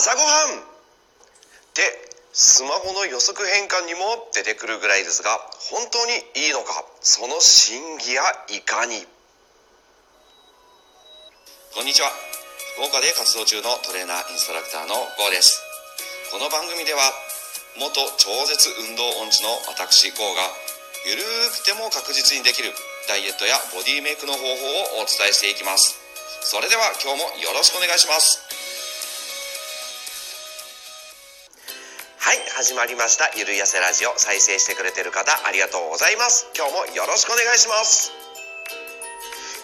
朝ごはん。ってスマホの予測変換にも出てくるぐらいですが本当にいいのかその真偽やいかに？こんにちは。福岡で活動中のトレーナーインストラクターの GO です。この番組では元超絶運動音痴の私 GO がゆるくても確実にできるダイエットやボディメイクの方法をお伝えしていきます。それでは今日もよろしくお願いします。はい始まりました。ゆるやせラジオ再生してくれてる方ありがとうございます。今日もよろしくお願いします。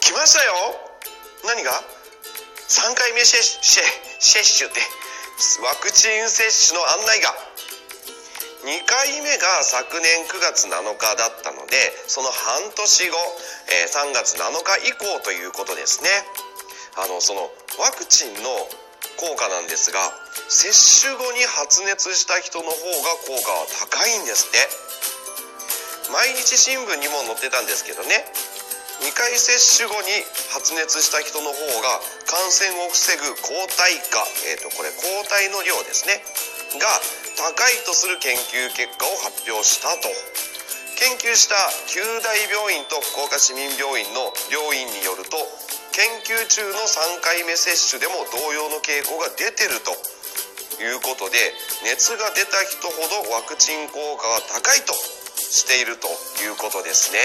来ましたよ。何が？3回目接接接種ってワクチン接種の案内が。2回目が昨年9月7日だったのでその半年後、えー、3月7日以降ということですね。あのそのワクチンの効果なんですが接種後に発熱した人の方が効果は高いんですって。毎日新聞にも載ってたんですけどね。2回接種後に発熱した人の方が感染を防ぐ抗体価、えー、とこれ抗体の量ですね。が高いとする研究結果を発表したと。研究した九大病院と福岡市民病院の病院によると研究中の3回目接種でも同様の傾向が出てると。いうことで熱が出た人ほどワクチン効果が高いとしているということですね。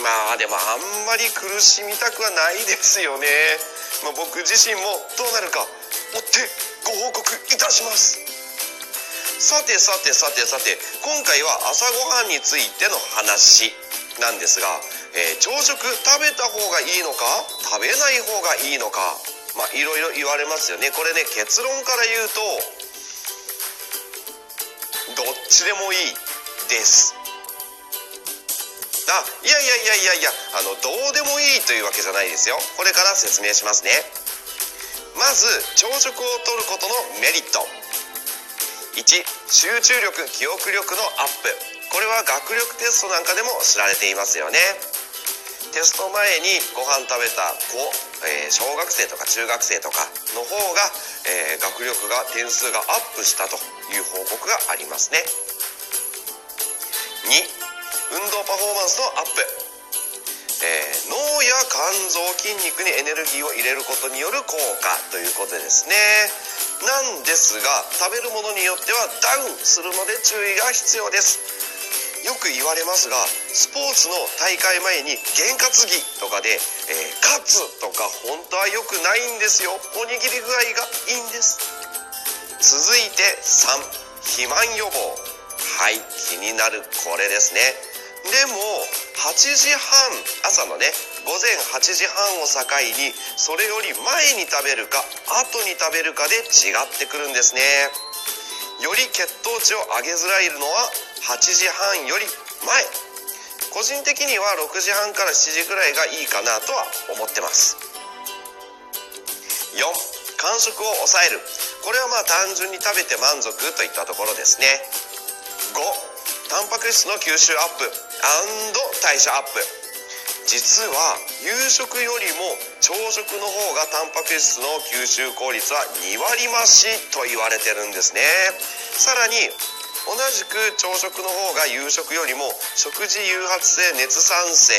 まあでもあんまり苦しみたくはないですよね、まあ、僕自身もどうなるか追ってご報告いたします。さてさてさてさて今回は朝ごはんについての話なんですが、えー、朝食食べた方がいいのか食べない方がいいのかまあいろいろ言われますよね。これね結論から言うとどっちでもいいです。あいやいやいやいやいやあのどうでもいいというわけじゃないですよ。これから説明しますね。まず朝食をとることのメリット。1集中力記憶力のアップ。これは学力テストなんかでも知られていますよね。テスト前にご飯食べた子、えー、小学生とか中学生とかの方が、えー、学力が点数がアップしたという報告がありますね。2運動パフォーマンスのアップ、えー、脳や肝臓筋肉にエネルギーを入れることによる効果ということですね。なんですが食べるものによってはダウンするので注意が必要です。よく言われますがスポーツの大会前に験担ぎとかで、えー、勝つとか本当は良くないんですよ。おにぎり具合がいいんです。続いて3肥満予防。はい気になるこれですね。でも8時半朝のね午前8時半を境にそれより前に食べるか後に食べるかで違ってくるんですね。より血糖値を上げづらいのは8時半より前。個人的には6時半から7時ぐらいがいいかなとは思ってます。4間食を抑える。これはまあ単純に食べて満足といったところですね。5タンパク質の吸収アップ。代謝アップ。実は夕食よりも朝食の方がタンパク質の吸収効率は2割増しと言われてるんですね。さらに同じく朝食の方が夕食よりも食事誘発性熱産生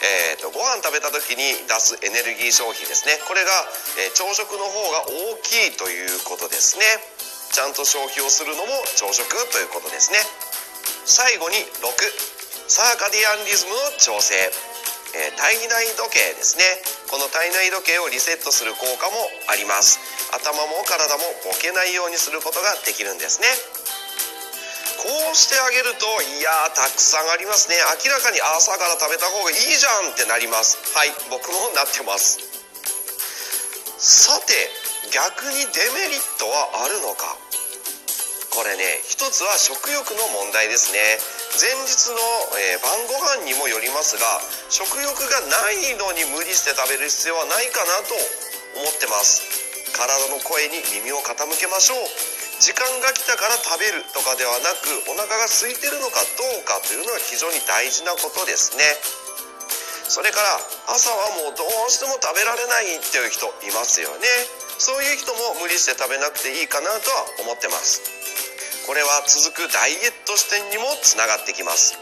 えーと、ご飯食べた時に出すエネルギー消費ですね。これが、えー、朝食の方が大きいということですね。ちゃんと消費をするのも朝食ということですね。最後に6サーカディアンリズムの調整。えー、体内時計ですね。この体内時計をリセットする効果もあります。頭も体もボケないようにすることができるんですね。うしてあげるといやーたくさんありますね。明らかに朝から食べた方がいいじゃんってなります。はい僕もなってます。さて逆にデメリットはあるのか。これね一つは食欲の問題ですね。前日の、えー、晩ご飯にもよりますが食欲がないのに無理して食べる必要はないかなと思ってます。体の声に耳を傾けましょう。時間が来たから食べるとかではなくお腹が空いてるのかどうかというのは非常に大事なことですね。それから朝はもうどうしても食べられないっていう人いますよね。そういう人も無理して食べなくていいかなとは思ってます。これは続くダイエット視点にもつながってきます。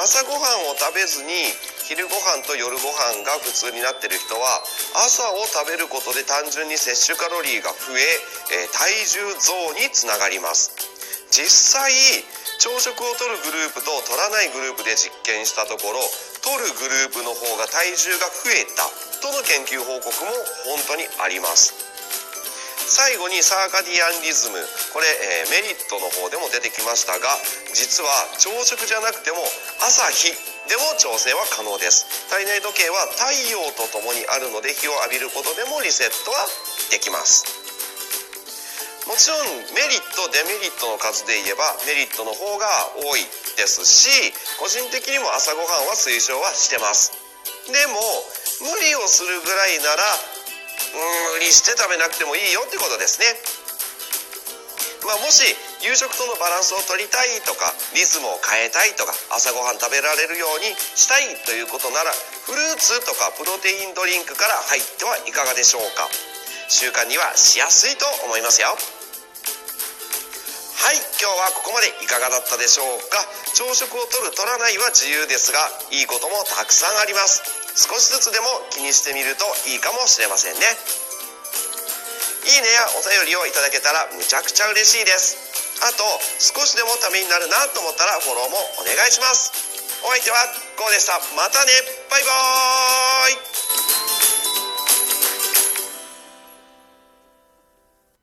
朝ごはんを食べずに昼ご飯と夜ご飯が普通になってる人は朝を食べることで単純に摂取カロリーが増ええ体重増につながります。実際朝食をとるグループと取らないグループで実験したところ取るグループの方が体重が増えたとの研究報告も本当にあります。最後にサーカディアンリズム。これ、えー、メリットの方でも出てきましたが実は朝食じゃなくても朝日でも調整は可能です。体内時計は太陽とともにあるので日を浴びることでもリセットはできます。もちろんメリットデメリットの数で言えばメリットの方が多いですし個人的にも朝ごはんは推奨はしてます。でも無理をするぐらいなら無理して食べなくてもいいよってことですね。まあ、もし夕食とのバランスを取りたいとかリズムを変えたいとか朝ごはん食べられるようにしたいということならフルーツとかプロテインドリンクから入ってはいかがでしょうか。習慣にはしやすいと思いますよ。はい今日はここまでいかがだったでしょうか。朝食をとる取らないは自由ですがいいこともたくさんあります。少しずつでも気にしてみるといいかもしれませんね。いいねやお便りをいただけたらむちゃくちゃ嬉しいです。あと少しでもためになるなと思ったらフォローもお願いします。お相手はこうでした。またね。バイバーイ。